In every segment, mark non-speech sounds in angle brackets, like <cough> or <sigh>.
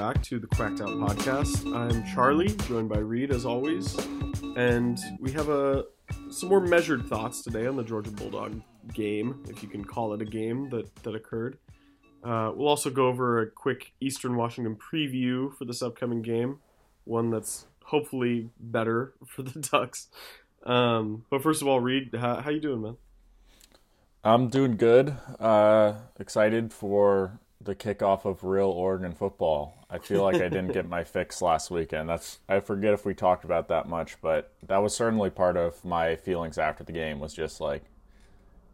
Back to the Quacked Out Podcast. I'm Charlie, joined by Reed as always, and we have a some more measured thoughts today on the Georgia Bulldog game, if you can call it a game that that occurred. Uh, we'll also go over a quick Eastern Washington preview for this upcoming game, one that's hopefully better <laughs> for the Ducks. Um, but first of all, Reed, how, how you doing, man? I'm doing good. Uh, excited for the kickoff of real Oregon football. I feel like I didn't get <laughs> my fix last weekend. That's I forget if we talked about that much, but that was certainly part of my feelings after the game. Was just like,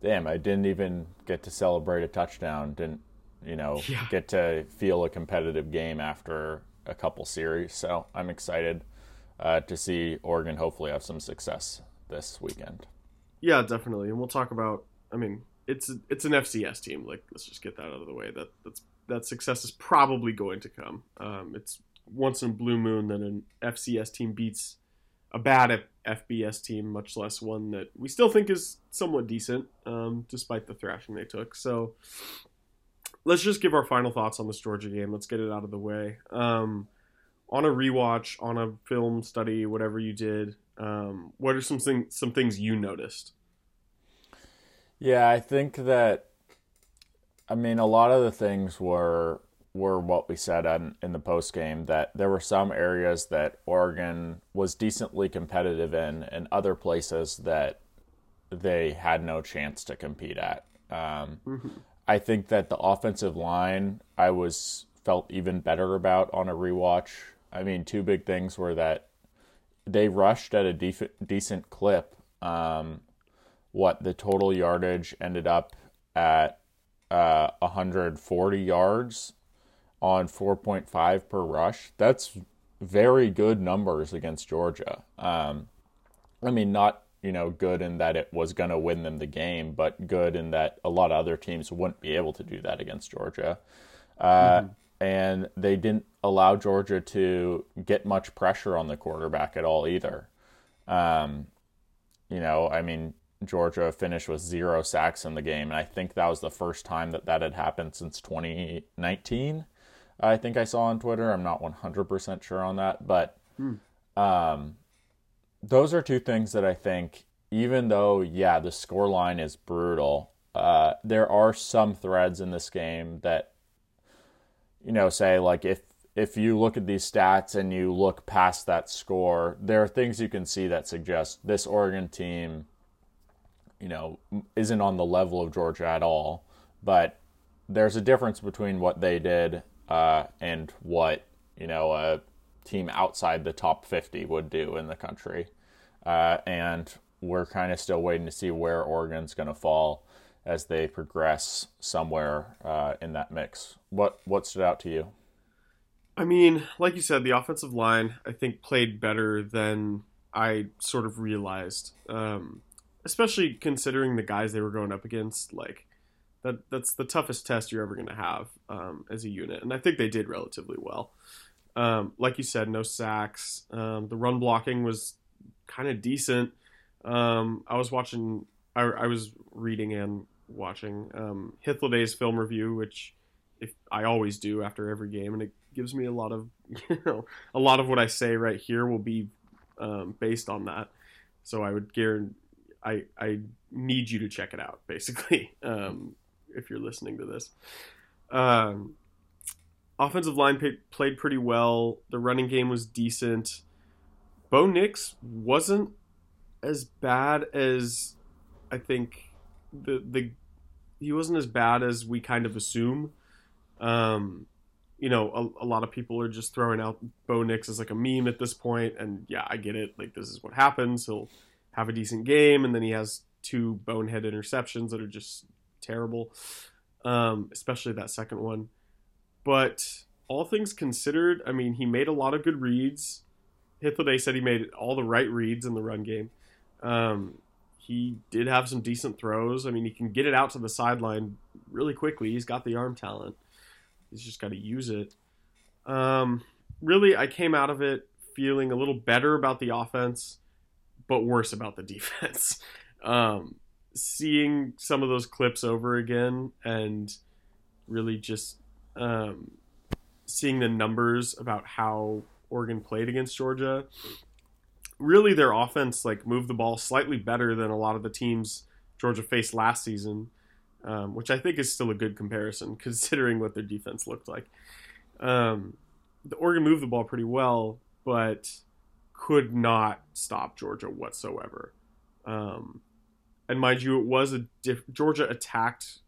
damn, I didn't even get to celebrate a touchdown. Didn't you know Yeah. get to feel a competitive game after a couple series. So I'm excited uh, to see Oregon hopefully have some success this weekend. Yeah, definitely, and we'll talk about. I mean, it's it's an FCS team. Like, let's just get that out of the way. That that's that success is probably going to come. Um, it's once in blue moon that an FCS team beats a bad FBS team, much less one that we still think is somewhat decent, um, despite the thrashing they took. So, let's just give our final thoughts on this Georgia game. Let's get it out of the way. Um, on a rewatch, on a film study, whatever you did, um, what are some some things you noticed? Yeah, I think that I mean a lot of the things were were what we said in, in the post game that there were some areas that Oregon was decently competitive in and other places that they had no chance to compete at. Um, I think that the offensive line I was felt even better about on a rewatch. I mean, two big things were that they rushed at a def- decent clip. Um, what the total yardage ended up at uh, 140 yards on 4.5 per rush. That's very good numbers against Georgia. Um, I mean, not you know good in that it was going to win them the game, but good in that a lot of other teams wouldn't be able to do that against Georgia. Uh, And they didn't allow Georgia to get much pressure on the quarterback at all either. Um, you know, I mean, Georgia finished with zero sacks in the game, and I think that was the first time that that had happened since 2019. I think I saw on Twitter. I'm not 100% sure on that, but um, those are two things that I think, even though, yeah, the score line is brutal, uh, there are some threads in this game that, you know, say, like, if if you look at these stats and you look past that score, there are things you can see that suggest this Oregon team, you know, isn't on the level of Georgia at all. But there's a difference between what they did uh, and what you know a team outside the top 50 would do in the country. Uh, and we're kind of still waiting to see where Oregon's going to fall as they progress somewhere uh, in that mix. What what stood out to you? I mean, like you said, the offensive line I think played better than I sort of realized, um, especially considering the guys they were going up against. Like that, that's the toughest test you're ever going to have um, as a unit, and I think they did relatively well. Um, like you said, no sacks. Um, the run blocking was kind of decent. Um, I was watching, I, I was reading and watching um, film review, which if I always do after every game, and it gives me a lot of <laughs> you know a lot of what I say right here will be um, based on that. So I would guarantee I I need you to check it out basically <laughs> um, if you're listening to this. Um, offensive line pa- played pretty well. The running game was decent. Bo Nix wasn't as bad as I think the the he wasn't as bad as we kind of assume. Um, you know, a, a lot of people are just throwing out Bo Nix as like a meme at this point, and yeah, I get it. Like this is what happens. He'll have a decent game, and then he has two bonehead interceptions that are just terrible, um, especially that second one. But all things considered, I mean, he made a lot of good reads. Hythloday said he made all the right reads in the run game. Um, he did have some decent throws. I mean, he can get it out to the sideline really quickly. He's got the arm talent. He's just got to use it. Um, really, I came out of it feeling a little better about the offense, but worse about the <laughs> defense. Um, seeing some of those clips over again and really just um, seeing the numbers about how Oregon played against Georgia, really their offense like moved the ball slightly better than a lot of the teams Georgia faced last season, um, which I think is still a good comparison <laughs> considering what their defense looked like. Um, the Oregon moved the ball pretty well, but could not stop Georgia whatsoever. Um, and mind you, it was a diff- Georgia attacked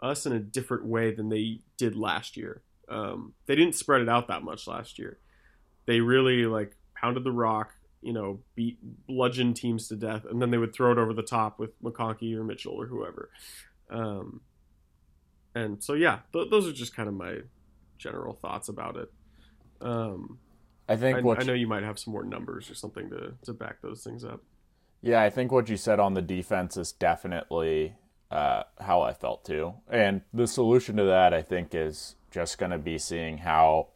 us in a different way than they did last year. Um, they didn't spread it out that much last year. They really like pounded the rock, you know, beat bludgeon teams to death, and then they would throw it over the top with McConkey or Mitchell or whoever. Um, and so yeah, th- those are just kind of my general thoughts about it. Um, I think I, what I know you might have some more numbers or something to to back those things up. Yeah, I think what you said on the defense is definitely uh, how I felt too. And the solution to that, I think, is just going to be seeing how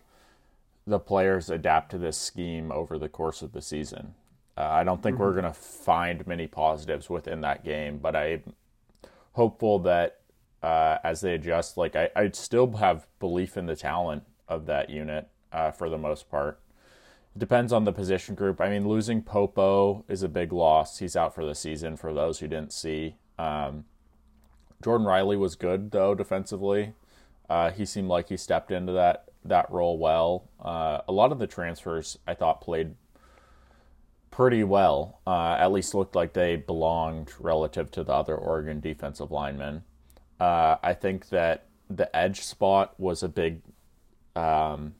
the players adapt to this scheme over the course of the season. Uh, I don't think mm-hmm. we're going to find many positives within that game, but I'm hopeful that uh, as they adjust, like I, I still have belief in the talent of that unit uh, for the most part. It depends on the position group. I mean, losing Popo is a big loss. He's out for the season. For those who didn't see, um, Jordan Riley was good though defensively. Uh, he seemed like he stepped into that that role well. Uh, a lot of the transfers I thought played pretty well. Uh, at least looked like they belonged relative to the other Oregon defensive linemen. Uh, I think that the edge spot was a big um,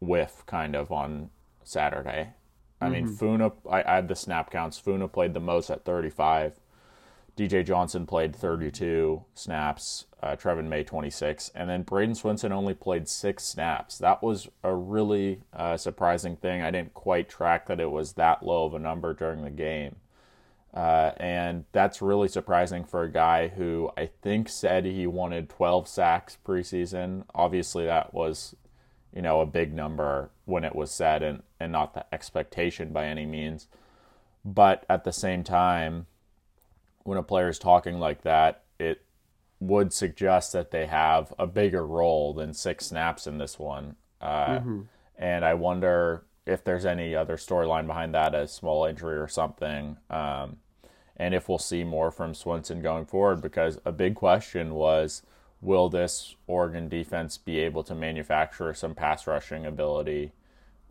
whiff, kind of on Saturday. I mm-hmm. mean, Funa. I, I had the snap counts. Funa played the most at 35. DJ Johnson played 32 snaps, uh, Trevin May 26, and then Bradyn Swinson only played six snaps. That was a really uh, surprising thing. I didn't quite track that it was that low of a number during the game. Uh, and that's really surprising for a guy who I think said he wanted 12 sacks preseason. Obviously, that was, you know, a big number when it was said and, and not the expectation by any means. But at the same time, when a player is talking like that, it would suggest that they have a bigger role than six snaps in this one. Uh, mm-hmm. And I wonder if there's any other storyline behind that, a small injury or something. Um, and if we'll see more from Swinson going forward, because a big question was will this Oregon defense be able to manufacture some pass rushing ability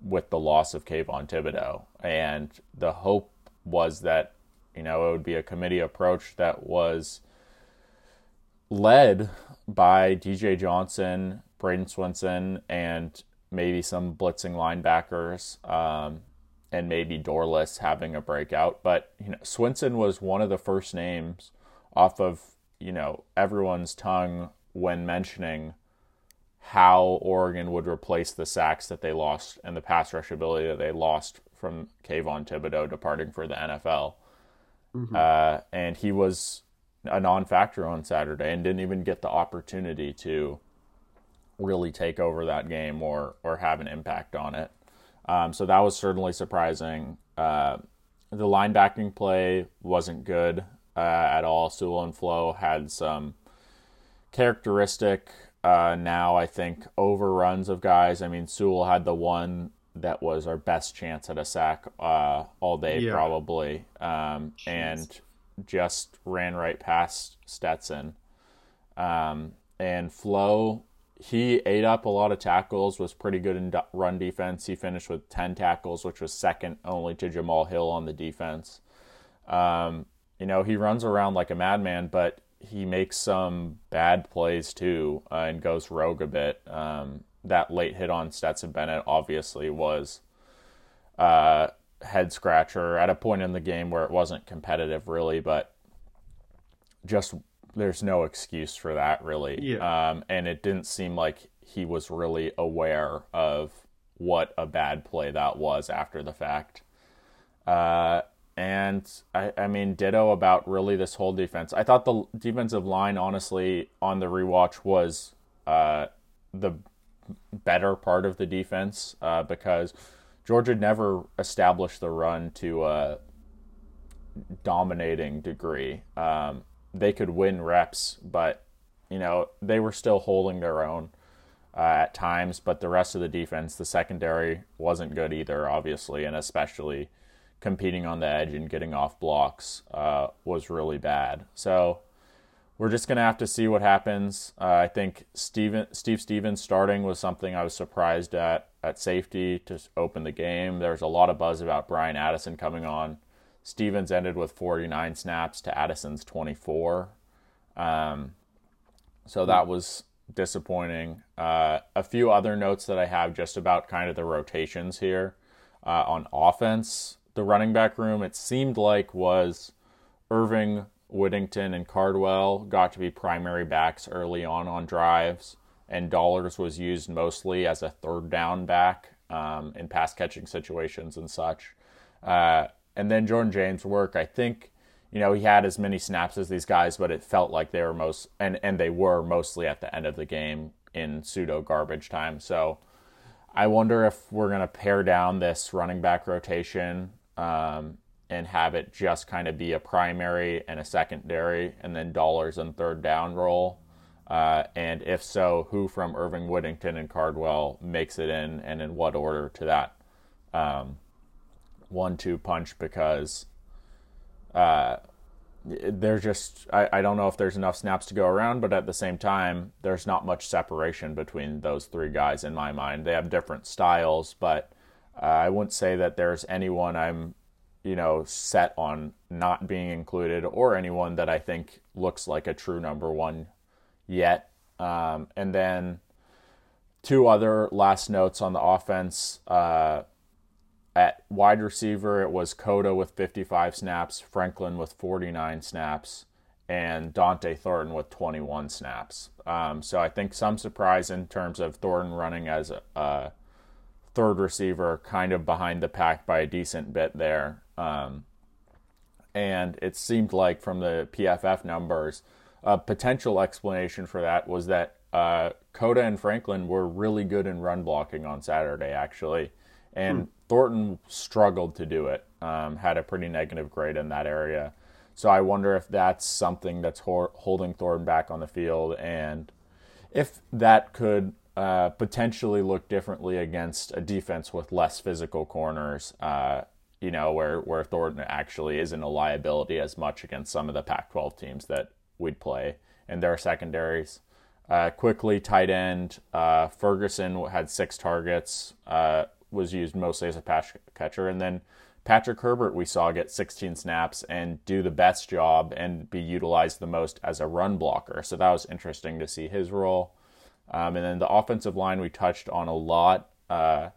with the loss of Kayvon Thibodeaux? And the hope was that you know, it would be a committee approach that was led by DJ Johnson, Bradyn Swinson, and maybe some blitzing linebackers, um, and maybe Dorlus having a breakout. But you know, Swinson was one of the first names off of you know everyone's tongue when mentioning how Oregon would replace the sacks that they lost and the pass rush ability that they lost from Kayvon Thibodeaux departing for the NFL. Mm-hmm. Uh, and he was a non-factor on Saturday and didn't even get the opportunity to really take over that game or or have an impact on it. Um, so that was certainly surprising. Uh, the linebacking play wasn't good uh, at all. Sewell and Flowe had some characteristic uh, now, I think, overruns of guys. I mean, Sewell had the one that was our best chance at a sack uh, all day, yeah. probably, um, and just ran right past Stetson. Um, and Flowe, he ate up a lot of tackles, was pretty good in run defense. He finished with 10 tackles, which was second only to Jamal Hill on the defense. Um, you know, he runs around like a madman, but he makes some bad plays too uh, and goes rogue a bit. Um, that late hit on Stetson Bennett obviously was uh, head scratcher at a point in the game where it wasn't competitive really, but just there's no excuse for that really. Yeah. Um, and it didn't seem like he was really aware of what a bad play that was after the fact. Uh, and I, I mean, ditto about really this whole defense. I thought the defensive line, honestly, on the rewatch was uh, the better part of the defense uh, because Georgia never established the run to a dominating degree. Um, they could win reps, but you know they were still holding their own. uh, at times, but the rest of the defense, the secondary wasn't good either, obviously, and especially competing on the edge and getting off blocks uh, was really bad. So we're just going to have to see what happens. Uh, I think Steven, Steve Stephens starting was something I was surprised at at safety to open the game. There's a lot of buzz about Bryan Addison coming on. Stephens ended with 49 snaps to Addison's 24. Um, so that was disappointing. Uh, a few other notes that I have just about kind of the rotations here uh, on offense. The running back room, it seemed like was Irving, Whittington, and Cardwell got to be primary backs early on on drives, and Dollars was used mostly as a third down back um, in pass catching situations and such. Uh, and then Jordan James' work, I think you know, he had as many snaps as these guys, but it felt like they were most and and they were mostly at the end of the game in pseudo garbage time. So I wonder if we're gonna pare down this running back rotation um, and have it just kind of be a primary and a secondary, and then dollars and third down roll? Uh, and if so, who from Irving Whittington and Cardwell makes it in, and in what order to that um, one-two punch? Because uh, there's just I, I don't know if there's enough snaps to go around, but at the same time, there's not much separation between those three guys in my mind. They have different styles, but uh, I wouldn't say that there's anyone I'm you know set on not being included or anyone that I think looks like a true number one yet. Um, and then two other last notes on the offense. Uh, at wide receiver, it was Cota with 55 snaps, Franklin with 49 snaps, and Dont'e Thornton with 21 snaps. Um, so I think some surprise in terms of Thornton running as a, a, third receiver, kind of behind the pack by a decent bit there. Um, and it seemed like from the PFF numbers, a potential explanation for that was that uh, Cota and Franklin were really good in run blocking on Saturday, actually. And hmm. Thornton struggled to do it, um, had a pretty negative grade in that area. So I wonder if that's something that's ho- holding Thornton back on the field, and if that could uh, potentially look differently against a defense with less physical corners. Uh, you know, where where Thornton actually isn't a liability as much against some of the Pac-12 teams that we'd play, and their secondaries. Uh, quickly, tight end uh, Ferguson had six targets. Uh, was used mostly as a pass catcher. And then Patrick Herbert, we saw get 16 snaps and do the best job and be utilized the most as a run blocker. So that was interesting to see his role. Um, and then the offensive line we touched on a lot. Uh,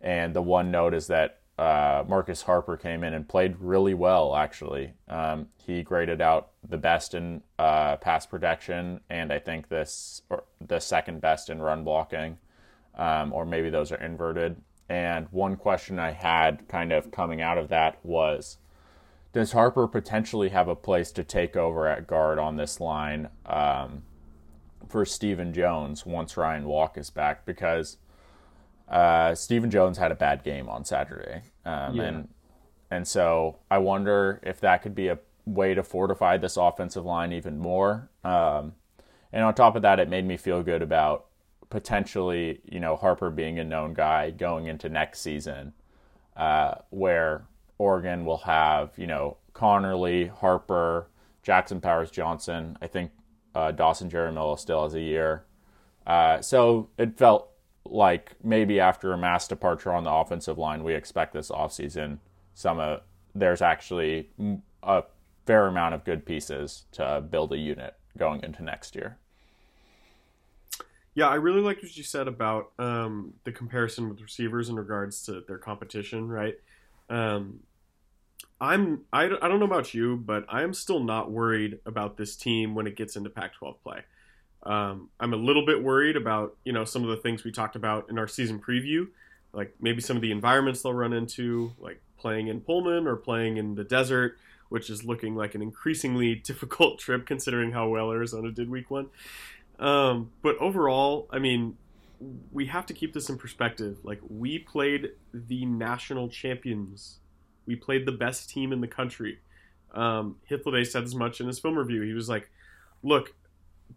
and the one note is that uh, Marcus Harper came in and played really well, actually. Um, he graded out the best in uh, pass protection, and I think this the second best in run blocking, um, or maybe those are inverted. And one question I had kind of coming out of that was Does Harper potentially have a place to take over at guard on this line um, for Steven Jones once Ryan Walk is back? Because uh, Steven Jones had a bad game on Saturday. Um, yeah. and, and so I wonder if that could be a way to fortify this offensive line even more. Um, and on top of that, it made me feel good about potentially, you know, Harper being a known guy going into next season, uh, where Oregon will have, you know, Conerly, Harper, Jackson Powers Johnson. I think uh, Dawson Jaramillo still has a year. Uh, so it felt like maybe after a mass departure on the offensive line, we expect this offseason some of there's actually a fair amount of good pieces to build a unit going into next year. Yeah, I really liked what you said about um, the comparison with receivers in regards to their competition, right? Um, I'm I, I don't know about you, but I am still not worried about this team when it gets into Pac-12 play. Um, I'm a little bit worried about you know some of the things we talked about in our season preview, like maybe some of the environments they'll run into, like playing in Pullman or playing in the desert, which is looking like an increasingly <laughs> difficult trip considering how well Arizona did week one. Um, but overall, I mean, we have to keep this in perspective. Like, we played the national champions. We played the best team in the country. Um, Hythloday said as much in his film review. He was like, look,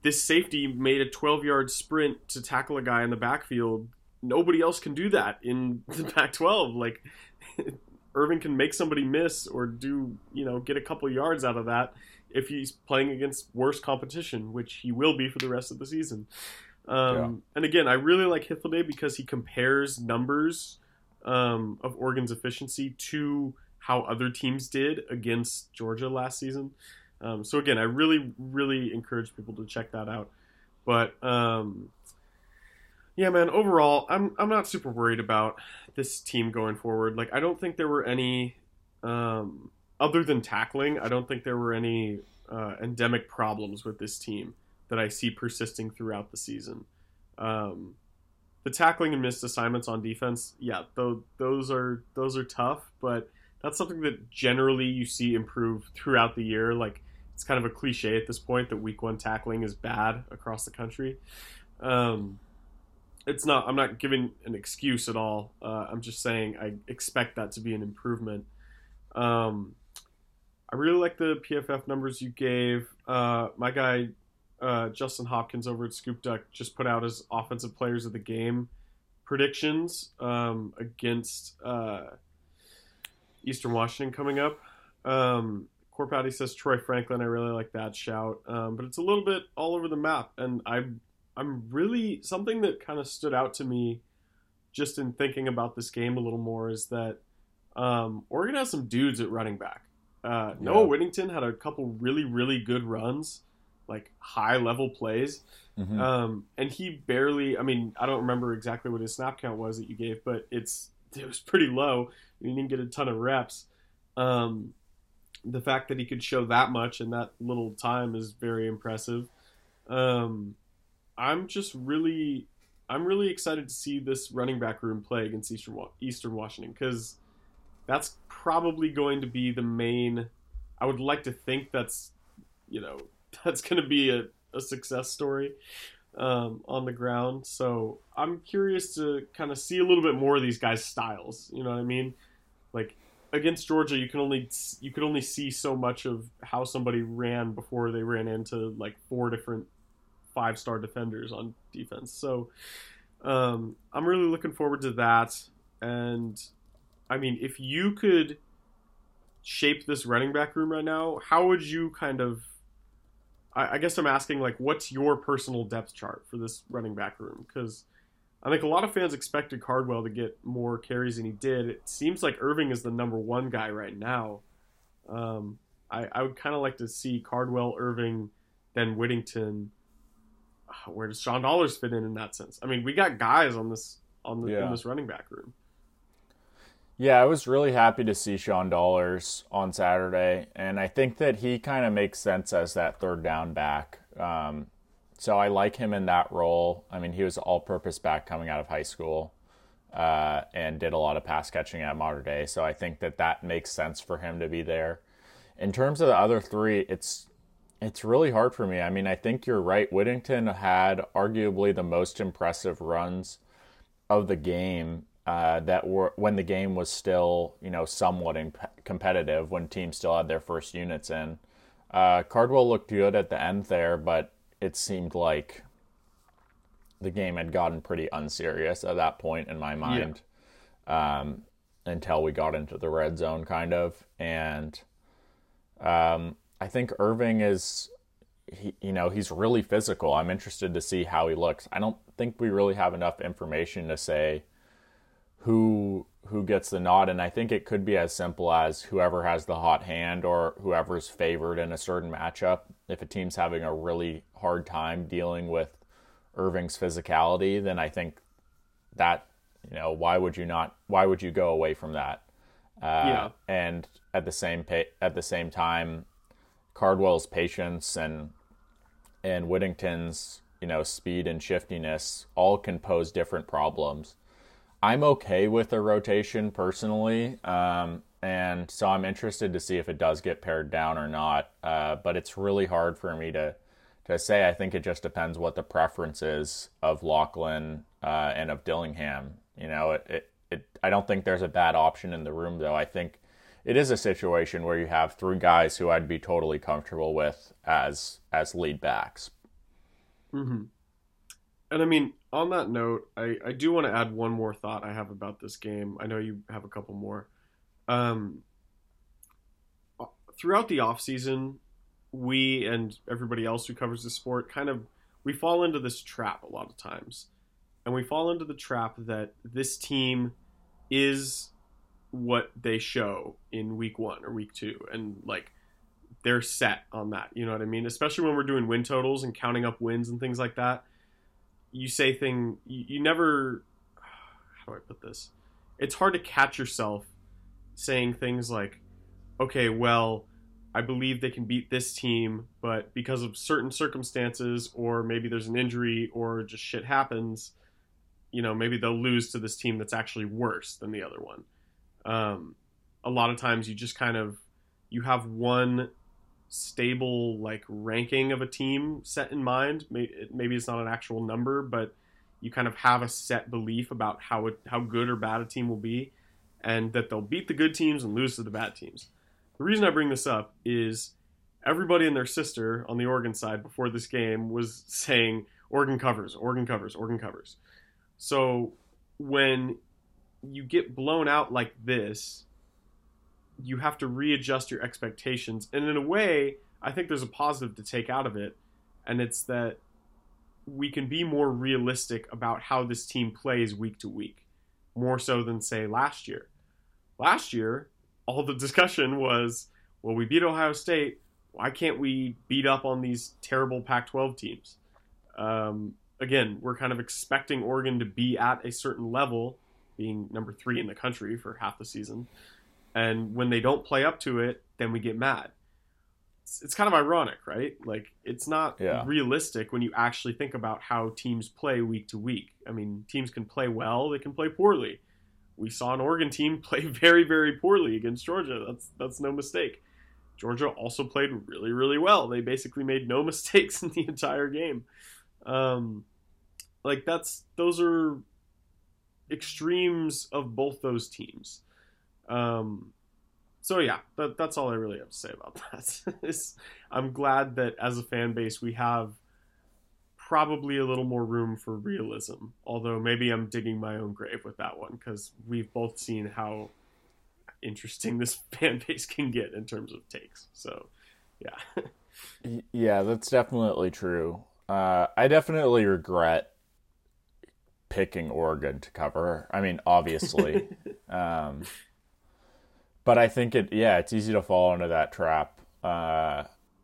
this safety made a 12 yard sprint to tackle a guy in the backfield. Nobody else can do that in <laughs> the Pac 12. Like, <laughs> Irving can make somebody miss or do, you know, get a couple yards out of that if he's playing against worse competition, which he will be for the rest of the season. Um, yeah. And again, I really like Hythloday because he compares numbers um, of Oregon's efficiency to how other teams did against Georgia last season. Um, so again, I really, really encourage people to check that out. But um, yeah, man, overall, I'm I'm not super worried about this team going forward. Like, I don't think there were any, um, other than tackling, I don't think there were any uh, endemic problems with this team that I see persisting throughout the season. Um, the tackling and missed assignments on defense, yeah, those, those are those are tough, but that's something that generally you see improve throughout the year. Like it's kind of a cliche at this point that week one tackling is bad across the country. Um, it's not. I'm not giving an excuse at all. Uh, I'm just saying I expect that to be an improvement. Um, I really like the PFF numbers you gave. Uh, my guy uh, Justin Hopkins over at Scoop Duck just put out his offensive players of the game predictions um, against uh, Eastern Washington coming up. Um, Corpatty says Troy Franklin. I really like that shout, um, but it's a little bit all over the map, and I'm I'm really something that kind of stood out to me just in thinking about this game a little more is that um, Oregon has some dudes at running back. Uh, Noah Whittington had a couple really really good runs, like high level plays, mm-hmm. um, and he barely. I mean, I don't remember exactly what his snap count was that you gave, but it's it was pretty low. He didn't get a ton of reps. Um, the fact that he could show that much in that little time is very impressive. Um, I'm just really, I'm really excited to see this running back room play against Eastern Eastern Washington because that's probably going to be the main. I would like to think that's, you know, <laughs> that's going to be a, a success story um, on the ground. So I'm curious to kind of see a little bit more of these guys' styles. You know what I mean? Like against Georgia, you can only you could only see so much of how somebody ran before they ran into like four different five star defenders on defense. So um, I'm really looking forward to that. And I mean, if you could shape this running back room right now, how would you kind of? I, I guess I'm asking like, what's your personal depth chart for this running back room? Because I think a lot of fans expected Cardwell to get more carries than he did. It seems like Irving is the number one guy right now. Um, I, I would kind of like to see Cardwell, Irving, then Whittington. Uh, where does Sean Dollars fit in in that sense? I mean, we got guys on this on the, yeah. in this running back room. Yeah, I was really happy to see Sean Dollars on Saturday, and I think that he kind of makes sense as that third down back. Um, so I like him in that role. I mean, he was all-purpose back coming out of high school, uh, and did a lot of pass catching at Mater Dei. So I think that that makes sense for him to be there. In terms of the other three, it's it's really hard for me. I mean, I think you're right. Whittington had arguably the most impressive runs of the game uh, that were when the game was still, you know, somewhat imp- competitive when teams still had their first units in. Uh, Cardwell looked good at the end there, but it seemed like the game had gotten pretty unserious at that point in my mind. Yeah. Um, until we got into the red zone, kind of, and um, I think Irving is, he, you know, he's really physical. I'm interested to see how he looks. I don't think we really have enough information to say who who gets the nod and I think it could be as simple as whoever has the hot hand or whoever's favored in a certain matchup. If a team's having a really hard time dealing with Irving's physicality then I think that you know why would you not why would you go away from that? Uh, yeah. and at the same pa- at the same time Cardwell's patience and and Whittington's you know speed and shiftiness all can pose different problems I'm okay with a rotation personally, um, and so I'm interested to see if it does get pared down or not. Uh, but it's really hard for me to to say. I think it just depends what the preference is of Locklyn uh, and of Dillingham. You know, it, it, it I don't think there's a bad option in the room though. I think it is a situation where you have three guys who I'd be totally comfortable with as as lead backs. Mm-hmm. And I mean, on that note, I, I do want to add one more thought I have about this game. I know you have a couple more. Um, throughout the off season, we and everybody else who covers the sport kind of we fall into this trap a lot of times, and we fall into the trap that this team is what they show in week one or week two, and like they're set on that. You know what I mean? Especially when we're doing win totals and counting up wins and things like that. You say thing you, you never. How do I put this? It's hard to catch yourself saying things like, "Okay, well." I believe they can beat this team, but because of certain circumstances, or maybe there's an injury, or just shit happens, you know, maybe they'll lose to this team that's actually worse than the other one. Um, a lot of times, you just kind of you have one stable like ranking of a team set in mind. Maybe it's not an actual number, but you kind of have a set belief about how it, how good or bad a team will be, and that they'll beat the good teams and lose to the bad teams. The reason I bring this up is everybody and their sister on the Oregon side before this game was saying Oregon covers, Oregon covers, Oregon covers. So when you get blown out like this, you have to readjust your expectations. And in a way, I think there's a positive to take out of it, and it's that we can be more realistic about how this team plays week to week, more so than say last year. Last year, all the <laughs> discussion was, well, we beat Ohio State. Why can't we beat up on these terrible Pac 12 teams? Um, again, we're kind of expecting Oregon to be at a certain level, being number three in the country for half the season. And when they don't play up to it, then we get mad. It's, it's kind of ironic, right? Like, it's not yeah. realistic when you actually think about how teams play week to week. I mean, teams can play well, they can play poorly we saw an Oregon team <laughs> play very, very poorly against Georgia. That's that's no mistake. Georgia also played really, really well. They basically made no <laughs> mistakes in the entire game. Um, like that's those are extremes of both those teams. Um, so yeah, that, that's all I really have to say about <laughs> that. I'm glad that as a fan base we have probably a little more room for realism. Although maybe I'm digging my own grave with that one because we've both seen how interesting <laughs> this fan base can get in terms of takes. So, yeah. <laughs> yeah, that's definitely true. Uh, I definitely regret picking Oregon to cover. I mean, obviously. um, but I think it, yeah, it's easy to fall into that trap. Uh,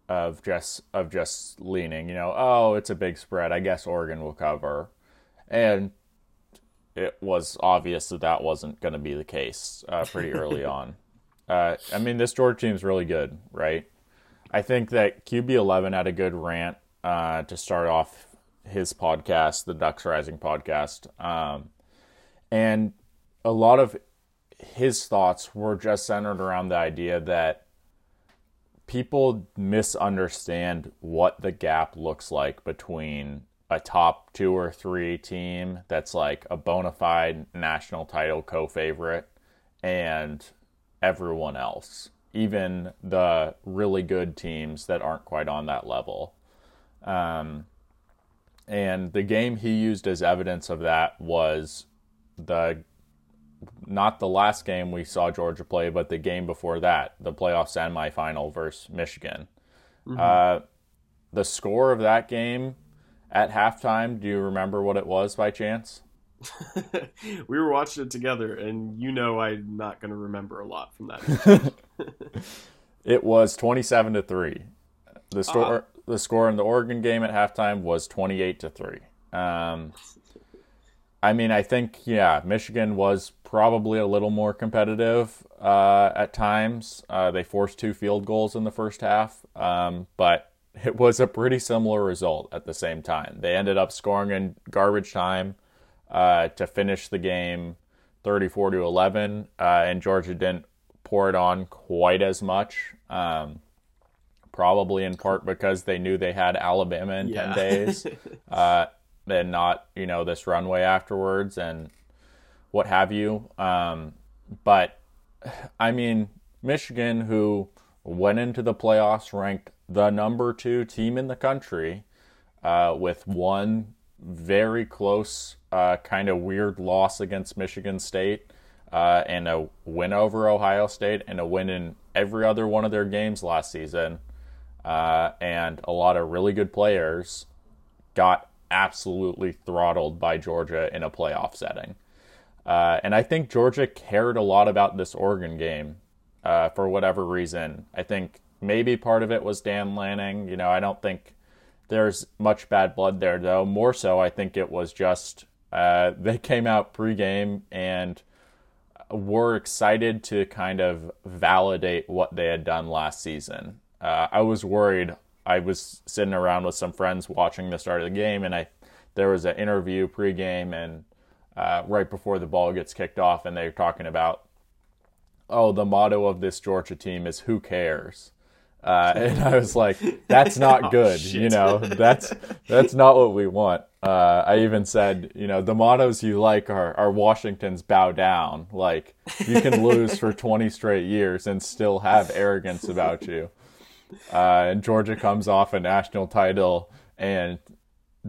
of just of just leaning, you know, oh, it's a big spread. I guess Oregon will cover, and it was obvious that that wasn't going to be the case uh, pretty early <laughs> on. Uh, I mean, this Georgia team is really good, right? I think that QB11 had a good rant uh, to start off his podcast, the Ducks Rising podcast, um, and a lot of his thoughts were just centered around the idea that people misunderstand what the gap looks like between a top two or three team that's like a bona fide national title co favorite and everyone else, even the really good teams that aren't quite on that level. Um, and the game he used as evidence of that was the not the last game we saw Georgia play, but the game before that, the playoff semifinal versus Michigan. Mm-hmm. Uh, the score of that game at halftime, do you remember what it was by chance? <laughs> we were watching it together, and you know I'm not going to remember a lot from that. <laughs> <laughs> it was 27 to 3. The score, uh, the score in the Oregon game at halftime was 28 to 3. Um, I mean, I think yeah, Michigan was probably a little more competitive uh, at times. Uh, they forced two field goals in the first half, um, but <laughs> it was a pretty similar result at the same time. They ended up scoring in garbage time uh, to finish the game 34 to 11, uh, and Georgia didn't pour it on quite as much. Um, probably in part because they knew they had Alabama in yeah. 10 days. <laughs> And not you know this runway afterwards and what have you. Um, but I mean, Michigan, who went into the playoffs ranked the number two team in the country, uh, with one very close, uh, kind of weird loss against Michigan State, uh, and a win over Ohio State, and a win in every other one of their games last season. Uh, and a lot of really good players got absolutely throttled by Georgia in a playoff setting. Uh, and I think Georgia cared a lot about this Oregon game uh, for whatever reason. I think maybe part of it was Dan Lanning. You know, I don't think there's much bad blood there, though. More so, I think it was just uh, <laughs> they came out pregame and were excited to kind of validate what they had done last season. Uh, I was worried. I was sitting around with some friends watching the start of the game, and I there was an interview pregame and uh, right before the ball gets kicked off, and they're talking about, oh, the motto of this Georgia team is "Who cares." Uh, <laughs> and I was like, "That's not <laughs> oh, good, shit. you know. That's that's not what we want." Uh, I even said, you know, the mottos you like are, are Washington's "Bow down." Like you can lose for <laughs> twenty straight years and still have arrogance about you. Uh, and Georgia comes off a national title and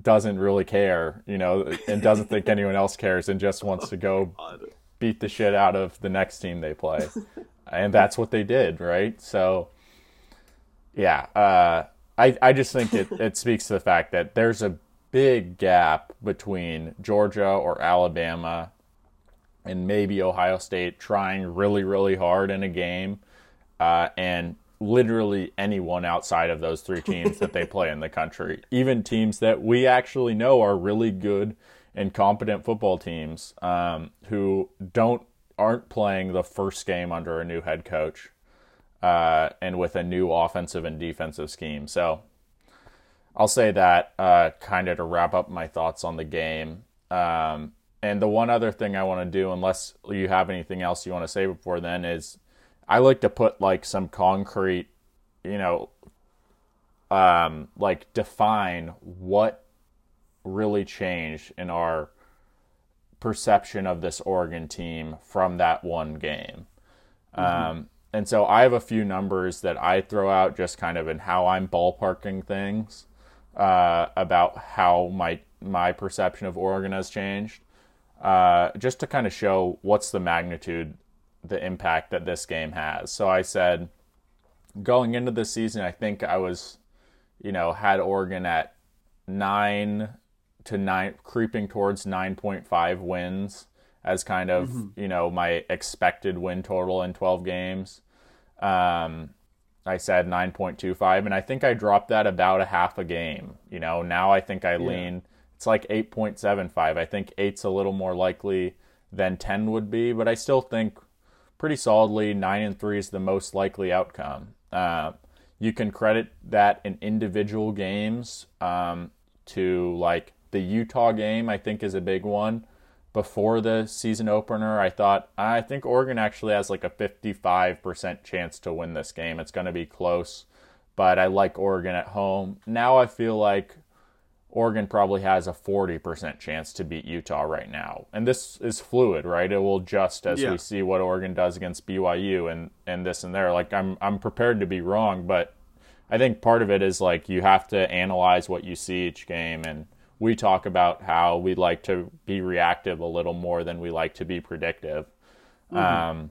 doesn't really care, you know, and doesn't think anyone else cares and just wants to go beat the shit out of the next team they play. and that's what they did, right? So, yeah, uh, I, I just think it, it speaks to the fact that there's a big gap between Georgia or Alabama and maybe Ohio State trying really, really hard in a game uh, and literally anyone outside of those three teams that they play in the country, even teams that we actually know are really good and competent football teams um, who don't aren't playing the first game under a new head coach uh, and with a new offensive and defensive scheme. So I'll say that uh, kind of to wrap up my thoughts on the game. Um, and the one other thing I want to do, unless you have anything else you want to say before then, is I like to put like some concrete, you know, um, like define what really changed in our perception of this Oregon team from that one game. Mm-hmm. Um, and so I have a few numbers that I throw out just kind of in how I'm ballparking things uh, about how my my perception of Oregon has changed, uh, just to kind of show what's the magnitude the impact that this game has. So I said going into the season, I think I was, you know, had Oregon at nine to nine, creeping towards 9.5 wins as kind of, mm-hmm. you know, my expected win total in 12 games. Um, I said 9.25, and I think I dropped that about a half a game. You know, now I think I yeah. lean, it's like 8.75. I think eight's a little more likely than 10 would be, but I still think pretty solidly. Nine and three is the most likely outcome. Uh, you can credit that in individual games um, to like the Utah game. I think is a big one. Before the season opener, I thought I think Oregon actually has like a 55% chance to win this game. It's going to be close, but I like Oregon at home. Now I feel like Oregon probably has a 40% chance to beat Utah right now. And this is fluid, right? It will adjust as yeah. we see what Oregon does against BYU and, and this and there. Like I'm I'm prepared to be wrong, but I think part of it is like you have to analyze what you see each game and we talk about how we like to be reactive a little more than we like to be predictive. Mm-hmm. Um,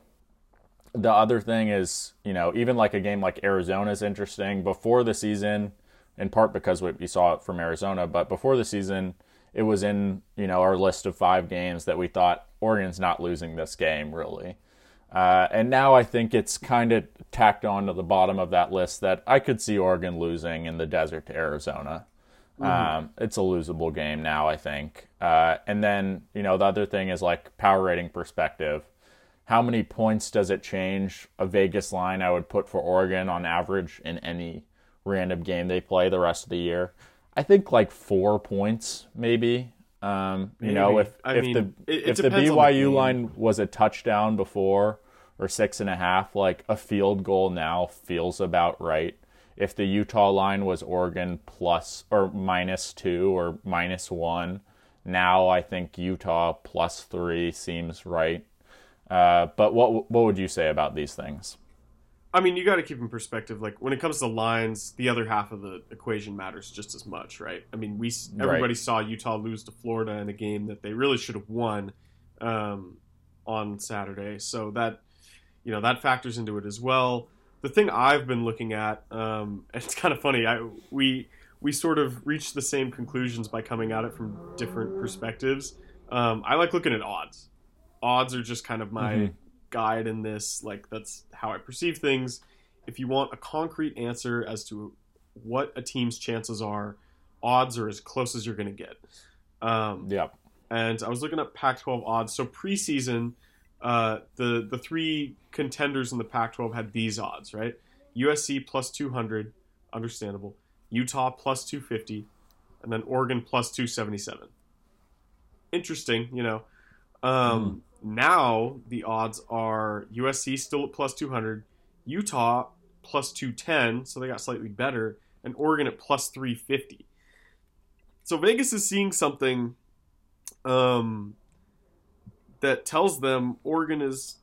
the other thing is, you know, even like a game like Arizona is interesting. Before the season, in part because we saw it from Arizona. But before the season, it was in you know our list of five games that we thought Oregon's not losing this game really. Uh, and now I think it's kind of tacked on to the bottom of that list that I could see Oregon losing in the desert to Arizona. Mm-hmm. Um, it's a losable game now, I think. Uh, and then, you know, the other thing is like power rating perspective. How many points does it change a Vegas line I would put for Oregon on average in any random game they play the rest of the year. I think like four points, maybe. Um, you maybe. know, if I if mean, the it, it if the BYU the line was a touchdown before or six and a half, like a field goal now feels about right. If the Utah line was Oregon plus or minus two or minus one, now I think Utah plus three seems right. Uh, but what what would you say about these things? I mean, you got to keep in perspective. Like when it comes to lines, the other half of the equation matters just as much, right? I mean, we everybody right. saw Utah lose to Florida in a game that they really should have won um, on Saturday, so that you know that factors into it as well. The thing I've been looking at, um, <laughs> it's kind of funny. I we we sort of reached the same conclusions by coming at it from different perspectives. Um, I like looking at odds. Odds are just kind of my mm-hmm guide in this. Like that's how I perceive things. If you want a concrete answer as to what a team's chances are, odds are as close as you're going to get. Um, yeah. And I was looking up Pac-12 odds. So preseason, uh, the the three contenders in the Pac-12 had these odds, right? USC plus 200, understandable. Utah plus 250, and then Oregon plus 277. Interesting, you know. Um, mm. Now the odds are USC still at plus 200, Utah plus 210, so they got slightly better, and Oregon at plus 350. So Vegas is seeing something um, that tells them Oregon is,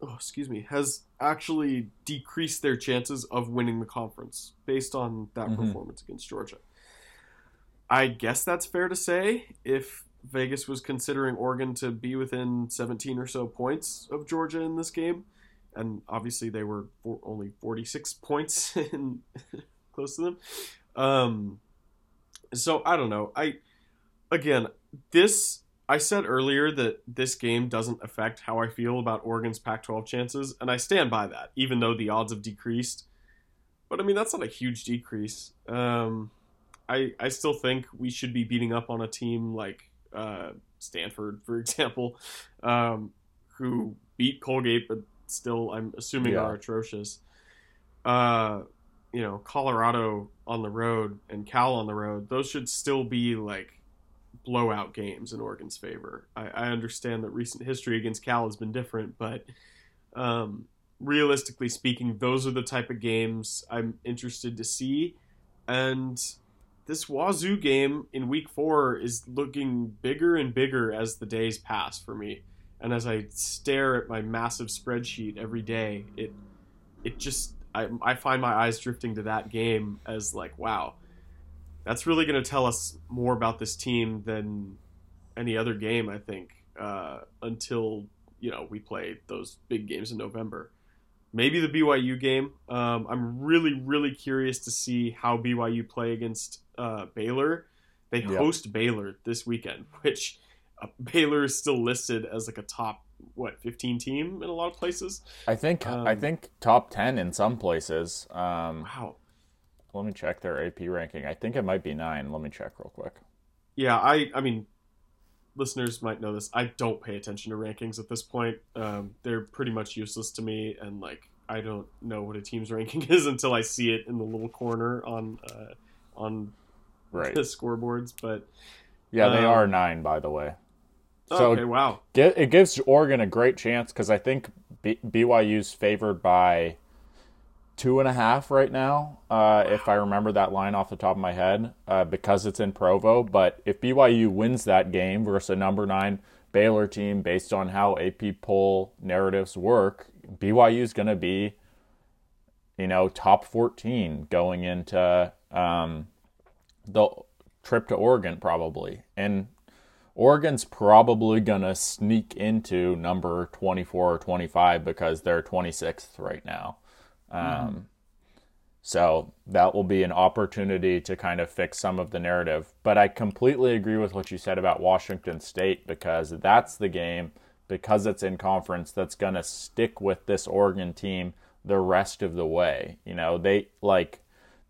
oh, excuse me, has actually decreased their chances of winning the conference based on that mm-hmm. performance against Georgia. I guess that's fair to say if Vegas was considering Oregon to be within 17 or so points of Georgia in this game, and obviously they were for only 46 <laughs> points in <laughs> close to them. Um, so I don't know. I again, this I said earlier that this game doesn't affect how I feel about Oregon's Pac-12 chances, and I stand by that, even though the odds have decreased. But I mean, that's not a huge decrease. Um, I I still think we should be beating up on a team like uh, Stanford, for <laughs> example, um, who beat Colgate, but still, I'm assuming yeah. are atrocious. Uh, you know, Colorado on the road and Cal on the road, those should still be like blowout games in Oregon's favor. I, I understand that recent history against Cal has been different, but um, realistically speaking, those are the type of games I'm interested to see. And this Wazoo game in week four is looking bigger and bigger as the days pass for me. And as I stare at my massive spreadsheet every day, it it just I, I find my eyes drifting to that game as like, wow, that's really going to tell us more about this team than any other game, I think, uh, until you know we play those big games in November maybe the BYU game. Um, I'm really, really curious to see how BYU play against uh, Baylor. They host Baylor this weekend, <laughs> which uh, Baylor is still listed as like a top what 15 team in a lot of places. I think um, I think top 10 in some places. Um, wow. Let me check their AP ranking. I think it might be nine. Let me check real quick. Yeah, I I mean, listeners might know this. I don't pay attention to rankings at this point. Um, they're pretty much useless to me, and like I don't know what a team's <laughs> ranking is until I see it in the little corner on uh, on right. the scoreboards. But yeah, they um, are nine, by the way. So okay, wow. It gives Oregon a great chance because I think BYU's favored by two and a half right now, uh, if I remember that line off the top of my head, uh, because it's in Provo. But if BYU wins that game versus a number nine Baylor team, based on how AP poll narratives work, BYU is going to be, you know, top 14 going into um, the trip to Oregon, probably. And Oregon's probably going to sneak into number 24 or 25 because they're 26th right now. Um, mm-hmm. So that will be an opportunity to kind of fix some of the narrative. But I completely agree with what you said about Washington State because that's the game, because it's in conference, that's going to stick with this Oregon team the rest of the way. You know, they like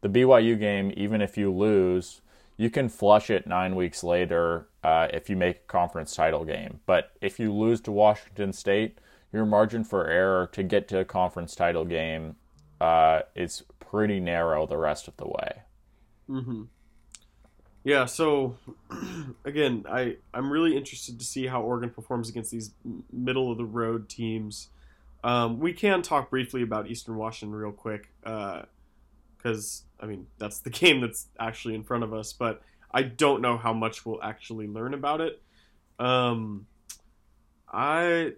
the BYU game, even if you lose, you can flush it nine weeks later uh, if you make a conference title game. But if you lose to Washington State, your margin for error to get to a conference title game uh, is pretty narrow the rest of the way. Mm-hmm. Yeah. So <clears throat> again, I I'm really interested to see how Oregon performs against these middle of the road teams. Um, we can talk briefly about Eastern Washington real quick, because I mean that's the <laughs> game that's actually in front of us. But I don't know how much we'll actually learn about it. Um, I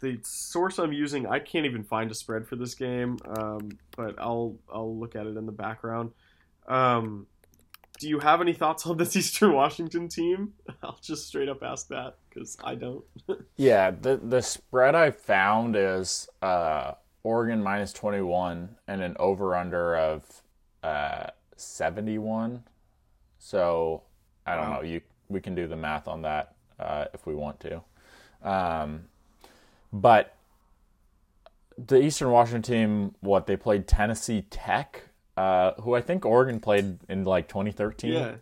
the source I'm using, I can't even find a spread for this game, um, but I'll I'll look at it in the background. Um, do you have any thoughts on this <laughs> Eastern Washington team? <laughs> I'll just straight up ask that because I don't. yeah, the the spread I found is uh, Oregon minus twenty one and an over under of uh, seventy one. So I don't wow. know. You we can do the math on that uh, if we want to. Um, but the Eastern Washington team, what they played Tennessee Tech, uh, who I think Oregon played in like 2013. Yeah. Um,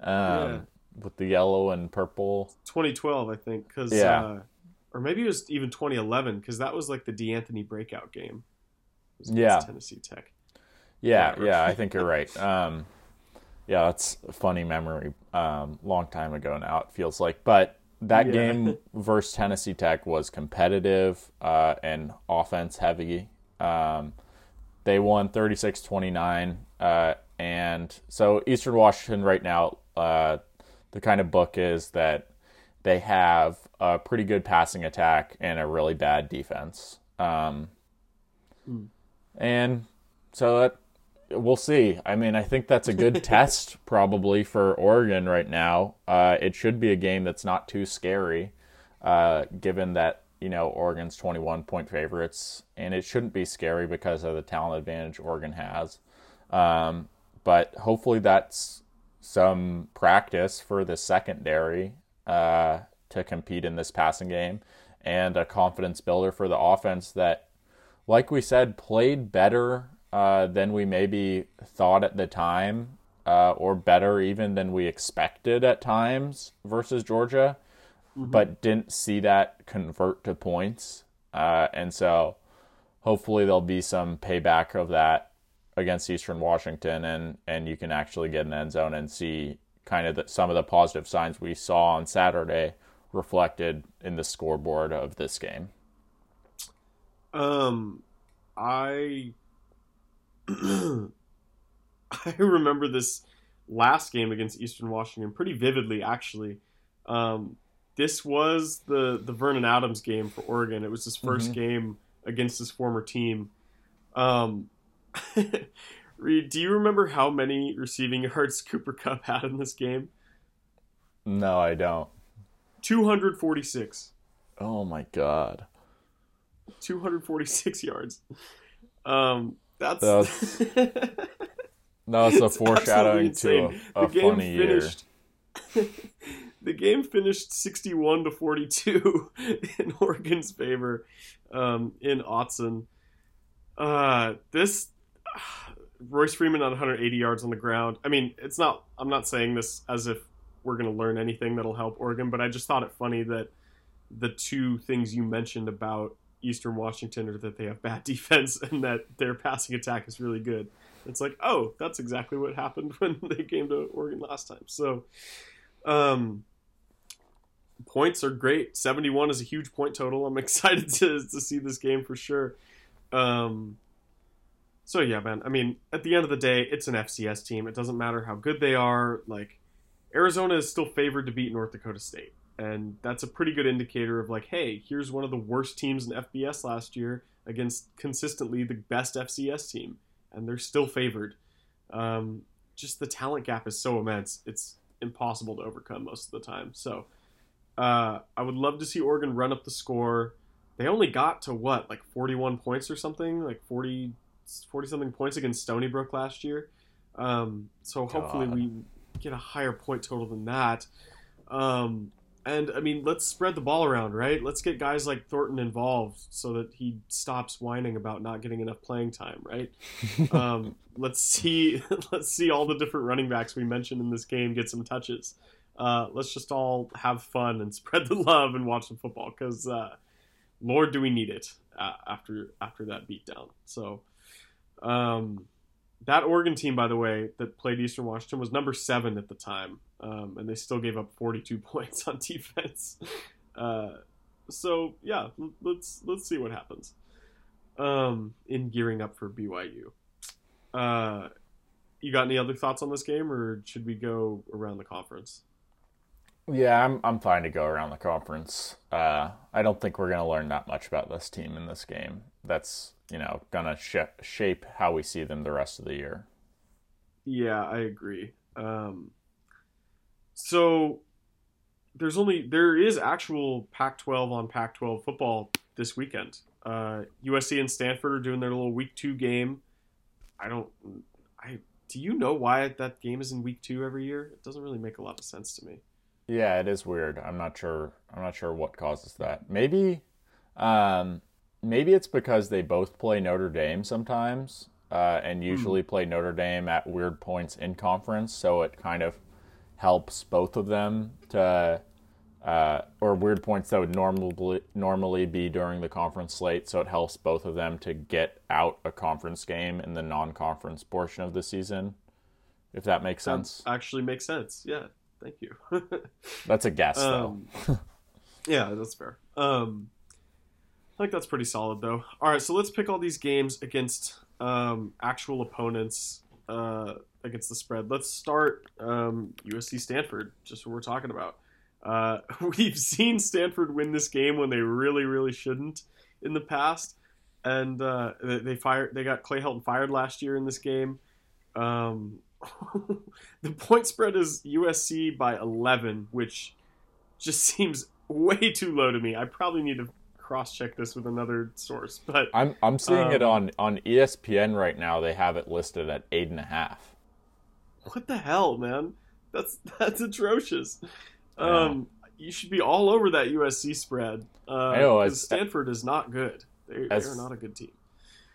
yeah. With the yellow and purple. 2012, I think, because yeah. Or maybe it was even 2011 because that was like the De'Anthony breakout game. Yeah. Tennessee Tech. Yeah, Whatever. yeah, I think you're right. <laughs> Um, yeah, that's a funny memory. Um, long time ago now, it feels like. But that yeah. game <laughs> versus Tennessee Tech was competitive uh, and offense heavy. Um, they won 36 29. Uh, and so Eastern Washington right now, uh, the kind of book is that they have a pretty good passing attack and a really bad defense. Um, mm. And so that we'll see. I mean, I think that's a good <laughs> test probably for Oregon right now. Uh, it should be a game that's not too scary, uh, given that you know Oregon's 21 point favorites, and it shouldn't be scary because of the talent advantage Oregon has. Um, but hopefully, that's some practice for the secondary uh, to compete in this passing game, and a confidence builder for the offense that, like we said, played better uh, than we maybe thought at the time, uh, or better even than we expected at times versus Georgia, mm-hmm. but didn't see that convert to points. Uh, and so hopefully there'll be some payback of that against Eastern Washington, and, and you can actually get in the end zone and see kind of the, some of the positive signs we saw on Saturday reflected in the scoreboard of this game. Um, I <clears throat> I remember this last game against Eastern Washington pretty vividly, actually. Um, this was the the Vernon Adams game for Oregon. It was his 1st mm-hmm. game against his former team. Um, <laughs> Reed, do you remember how many receiving yards <laughs> Cooper Kupp had in this game? No, I don't. 246. Oh my god. 246 <laughs> yards. Um, that's that was, <laughs> a foreshadowing to a, a funny finished, year. the game finished 61 to 42 in Oregon's favor um, in Autzen. Uh, this Royce Freeman on 180 yards on the ground. I mean, it's not. I'm not saying this as if we're going to learn anything that'll help Oregon, but I just thought it funny that the two things you mentioned about Eastern Washington are that they have bad <laughs> defense and that their passing attack is really good. It's like, oh, that's exactly what happened <laughs> when they came to Oregon last time. So, um, points are great. 71 is a huge point total. I'm <laughs> excited to, to see this game for sure. Um, so yeah, man. I mean, at the end of the day, it's an FCS team. It doesn't matter how good they are. Like, Arizona is still favored to beat North Dakota State and that's a pretty good indicator of like, hey, here's one of the worst teams in FBS last year against consistently the best FCS team, and they're still favored. Um, just the talent gap is so immense; it's impossible to overcome most of the time. So, uh, I would love to see Oregon run up the score. They only got to what, like 41 points or something, like 40, 40 something points against Stony Brook last year. Um, so hopefully God. we get a higher point total than that. Um, and I mean, let's spread the ball around, right? Let's get guys like Thornton involved so that he stops whining about not getting enough playing time, right? <laughs> um, let's see, <laughs> let's see all the different running backs we mentioned in this game get some touches. Uh, let's just all have fun and <laughs> spread the love and watch some football because, uh, Lord, do we need it uh, after after that beatdown. So, um, that Oregon team, by the way, that played Eastern Washington was number seven at the time, um, and they still gave up 42 <laughs> points on defense. Uh, so yeah, let's let's see what happens um, in gearing up for BYU. Uh, you got any other thoughts on this game, or should we go around the conference? Yeah, I'm I'm fine to go around the conference. Uh, I don't think we're gonna learn that much about this team in this game. That's you know gonna sh- shape how we see them the rest of the year. Yeah, I agree. Um, so there's only there is actual Pac-12 on Pac-12 football this weekend. Uh, USC and Stanford are doing their little Week Two game. I don't. I do you know why that game is in Week Two every year? It doesn't really make a lot of sense to me. Yeah, it is weird. I'm not sure. I'm not sure what causes that. Maybe, um, maybe it's because they both play Notre Dame sometimes, uh, and usually hmm. play Notre Dame at weird points in conference. So it kind of helps both of them to, uh, or weird points that would normally normally be during the conference slate. So it helps both of them to get out a conference game in the non-conference portion of the season. If that makes sense. That actually makes sense. Yeah. Thank you. <laughs> that's a guess, um, though. yeah, that's fair. Um, I think that's pretty solid, though. All right, so let's pick all these games against um, actual opponents uh, against the spread. Let's start um, USC Stanford, just what we're talking about. Uh, <laughs> we've seen Stanford win this game when they really, really shouldn't in the past, and uh, they fired. They got Clay Helton fired last year in this game. Um, <laughs> the point spread is USC by 11, which just <laughs> seems way too low to me. I probably need to cross check this with another source, but I'm I'm seeing um, it on on ESPN right now. They have it listed at eight and a half. What the hell, man? That's <laughs> that's atrocious. Um, you should be all over that USC spread. Uh, I know, as, Stanford is not good. They, as, they're not a good team.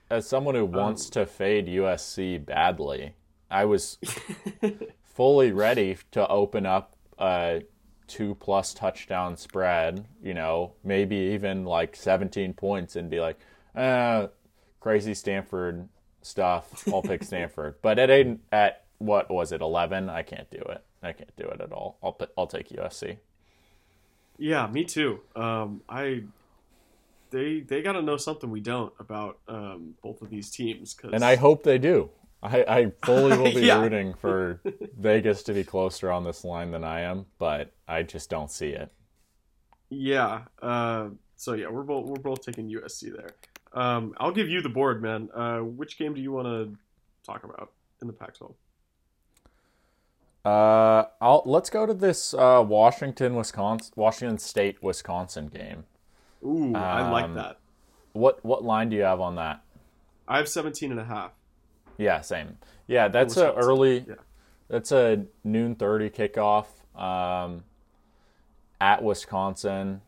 As someone who wants um, to fade USC badly, I was <laughs> fully ready to open up a two plus touchdown spread, you know, maybe even like 17 points and be like, uh, crazy Stanford stuff. I'll pick <laughs> Stanford. But at at what was it, 11? I can't do it. I can't do it at all. I'll put, I'll take USC. Yeah, me too. Um, I they they got to know something we don't about um, both of these teams. Cause... And I hope they do. I, I fully will <laughs> be yeah. rooting for Vegas to be closer on this line than I am, but I just don't see it. Yeah. Uh, so yeah, we're both we're both taking USC there. Um, I'll give you the board, man. Uh, which game do you want to talk about in the Pac-12? Uh, I'll let's go to this uh, Washington Wisconsin Washington State Wisconsin game. Ooh, um, I like um, that. What what line do you have on that? I have 17 and a half. Yeah, same. Yeah, that's a early. Yeah. That's a noon thirty kickoff um, at Wisconsin.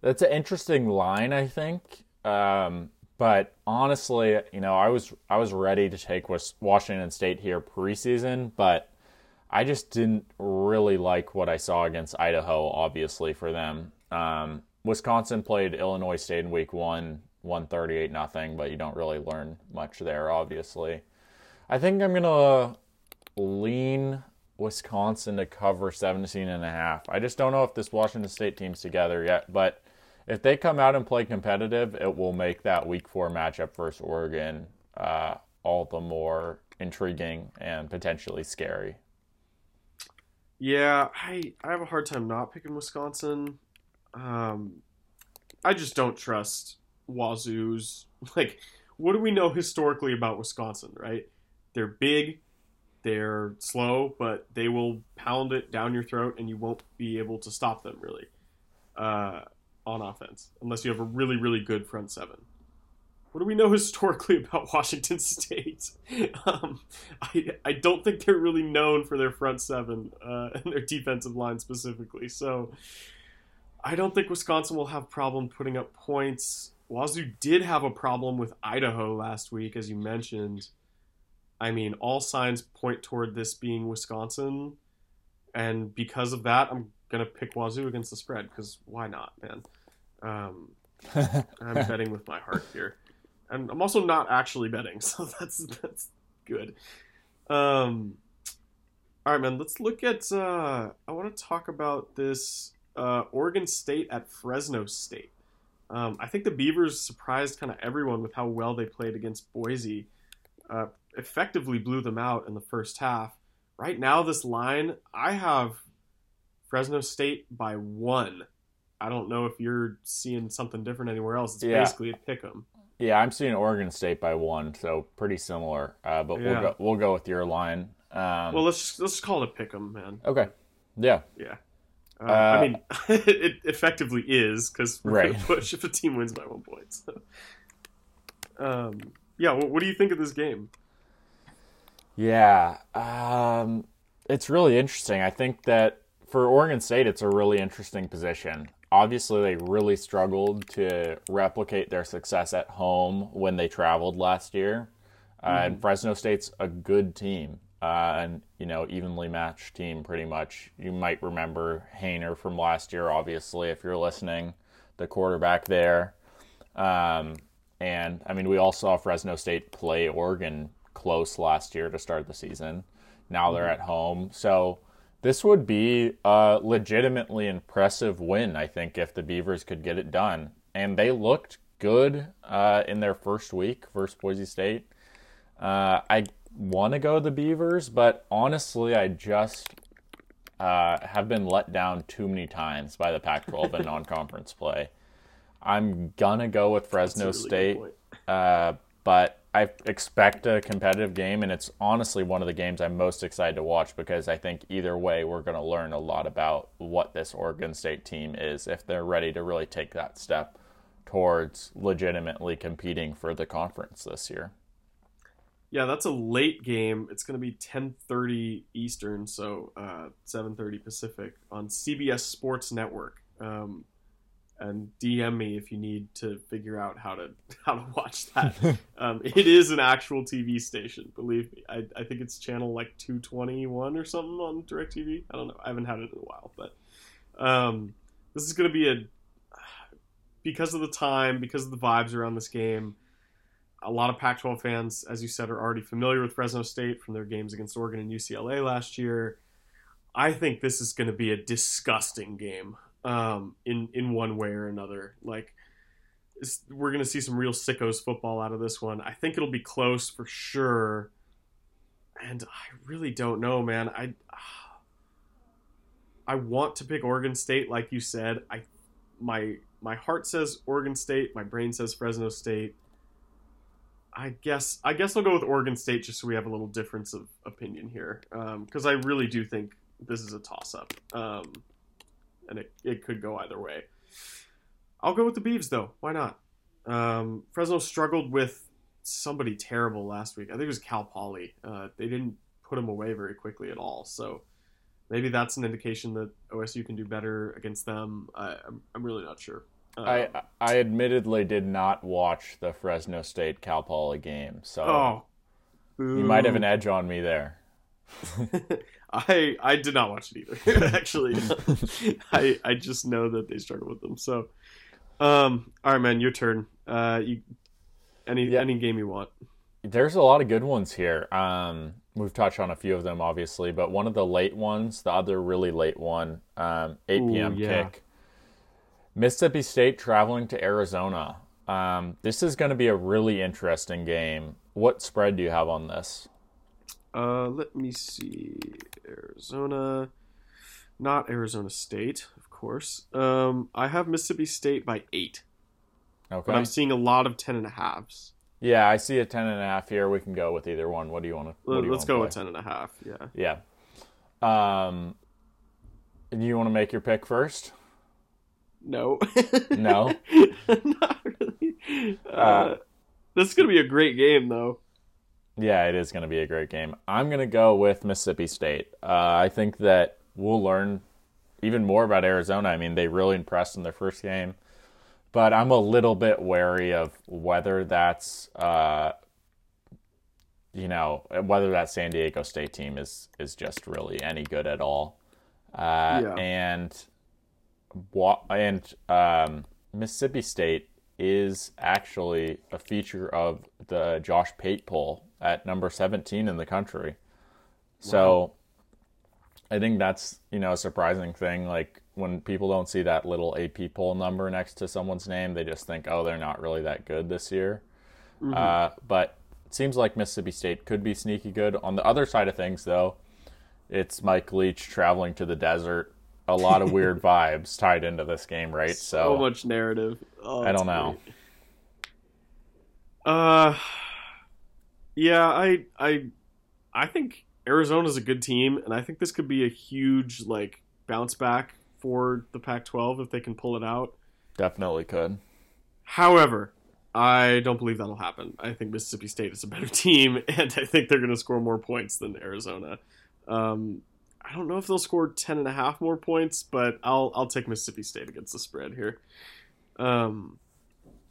That's an interesting line, I think. Um, but honestly, you know, I was I was ready to take Washington State here preseason, but I just didn't really like what I saw against Idaho. Obviously, for them, um, Wisconsin played Illinois State in Week One, one thirty eight nothing, but you don't really learn much there, obviously. I think I'm to lean Wisconsin to cover 17 and a half. I just don't know if this Washington State team's together yet, but if they come out and play competitive, it will make that week four matchup versus Oregon uh, all the more intriguing and potentially scary. Yeah, I, I have a hard time not picking Wisconsin. Um, I just don't trust Wazoo's. <laughs> Like, what do we know historically about Wisconsin, right? They're big, they're slow, but they will pound it down your throat, and you won't be able to stop them really uh, on offense unless you have a really, really good front seven. What do we know <laughs> historically about Washington <laughs> State? um, I, I don't think they're really known for their front seven uh, <laughs> and their defensive line specifically. So I don't think Wisconsin will have problem putting up points. Wazoo did have a problem with Idaho last week, as you mentioned. I mean, all signs point toward this being Wisconsin, and because of that, I'm gonna pick Wazoo against the spread because why not, man? Um, <laughs> I'm betting with my heart here, and I'm also not actually betting, <laughs> so that's that's good. Um, all right, man. Let's look at. Uh, I want to talk about this uh, Oregon State at Fresno State. Um, I think the Beavers surprised kind of everyone with how well they played against Boise. Uh, effectively blew them out in the first half. Right now, this line, I have Fresno State by one. I don't know if you're seeing something different anywhere else. It's Yeah. basically a pick 'em. Yeah, I'm seeing Oregon State by one, so pretty similar. Uh, but Yeah. we'll go we'll go with your line. Um, Well, let's let's call it a pick 'em, man. okay. Yeah. Yeah. Uh, Uh, I mean, <laughs> it effectively is because we're Right. to <laughs> push if a team wins by one point. So. Um, yeah, what do you think of this game? Yeah, um, it's really interesting. I think that for Oregon State, it's a really interesting position. Obviously, they really struggled to replicate their success at home when they traveled last year. Uh, and Fresno State's a good team, uh, and you know, evenly matched team pretty much. You might remember Haener from last year, obviously, if you're listening, the quarterback there. Um, and I mean, we all saw Fresno State play Oregon close last year to start the season. Now they're at home. So this would be a legitimately impressive win, I think, if the Beavers could get it done. And they looked good uh, in their first week versus Boise State. Uh, I want to go the Beavers, but honestly, I just uh, have been let down too many times by the Pac 12 in <laughs> non conference play. I'm gonna go with Fresno really State, uh, but I expect a competitive game, and it's honestly one of the games I'm most excited to watch because I think either way we're gonna learn a lot about what this Oregon State team is if they're ready to really take that step towards legitimately competing for the conference this year. Yeah, that's a late game. It's going to be 10:30 Eastern, so uh, 7:30 Pacific on CBS Sports Network. Um, and DM me if you need to figure out how to <laughs> how to watch <laughs> that. um, it is an actual TV station, believe me. I, I think it's channel like 221 or something on DirecTV. I don't know. I haven't had it in a while, but um, this is going to be a because of the time, because of the vibes around this game a lot of Pac 12 fans, as you said, are already familiar with Fresno State from their games against Oregon and UCLA last year. I think this is going to be a disgusting game um, in, in one way or another. Like, we're to see some real sickos football out of this one. I think it'll be close for sure. And I really don't know, man. I. I want to pick Oregon State, like you said. I, my my heart says Oregon State. My brain says Fresno State. I guess I guess I'll go with Oregon State just so we have a little difference of opinion here because I really do think this is a toss up um, and it, it could go either way. I'll go with the Beavs though. Why not? Um, Fresno struggled with somebody terrible last week. I think it was Cal Poly. Uh, they didn't put him away very quickly at all. So maybe that's an indication that OSU can do better against them. I, I'm, I'm really not sure. Um, I I admittedly did not watch the Fresno State Cal Poly game, so oh, you might have an edge on me there. <laughs> I I did not watch it either. <laughs> <laughs> Actually, <laughs> I I just know that they struggled with them. So, um, all right, man, your turn. Uh, you any Yeah. any game you want. There's a lot of good ones here. Um, we've touched on a few of them, obviously, but one of the late ones, the other really late one, um, 8 Ooh, p.m. yeah. kick. Mississippi State traveling to Arizona. Um, this is going to be a really interesting game. What spread do you have on this? Uh, let me see. Arizona, not Arizona State, of course. Um, I have Mississippi State by eight, Okay. but I'm seeing a lot of ten and a halves. Yeah, I see a ten and a half here. We can go with either one. What do you want to? Let- Let's go with ten and a half. Yeah. Yeah. Um, you want to make your pick first? No. No? <laughs> Not really. Uh, Uh, this is gonna be a great game, though. Yeah, it is going to be a great game. I'm going to go with Mississippi State. Uh, I think that we'll learn even more about Arizona. I mean, they really impressed in their first game, but I'm a little bit wary of whether that's, uh, you know, whether that San Diego State team is is just really any good at all. Uh, Yeah. And and um, Mississippi State is actually a feature of the Josh Pate poll at number 17 in the country. So I think that's, you know, a surprising thing. Like when people don't see that little AP poll number next to someone's name, they just think, oh, they're not really that good this year. Uh, but it seems like Mississippi State could be sneaky good. On the other side of things, though, it's Mike Leach traveling to the desert a lot of <laughs> weird vibes tied into this game, right? So, so much narrative. Oh, I don't know. Uh, yeah, I I I think Arizona's a good team, and I think this could be a huge like bounce back for the Pac-12 if they can pull it out. Definitely could. However, I don't believe that'll happen. I think Mississippi State is a better <laughs> team, and I think they're going to score more points than Arizona. Um, I don't know if they'll score ten and a half more points, but I'll I'll take Mississippi State against the spread here. Um,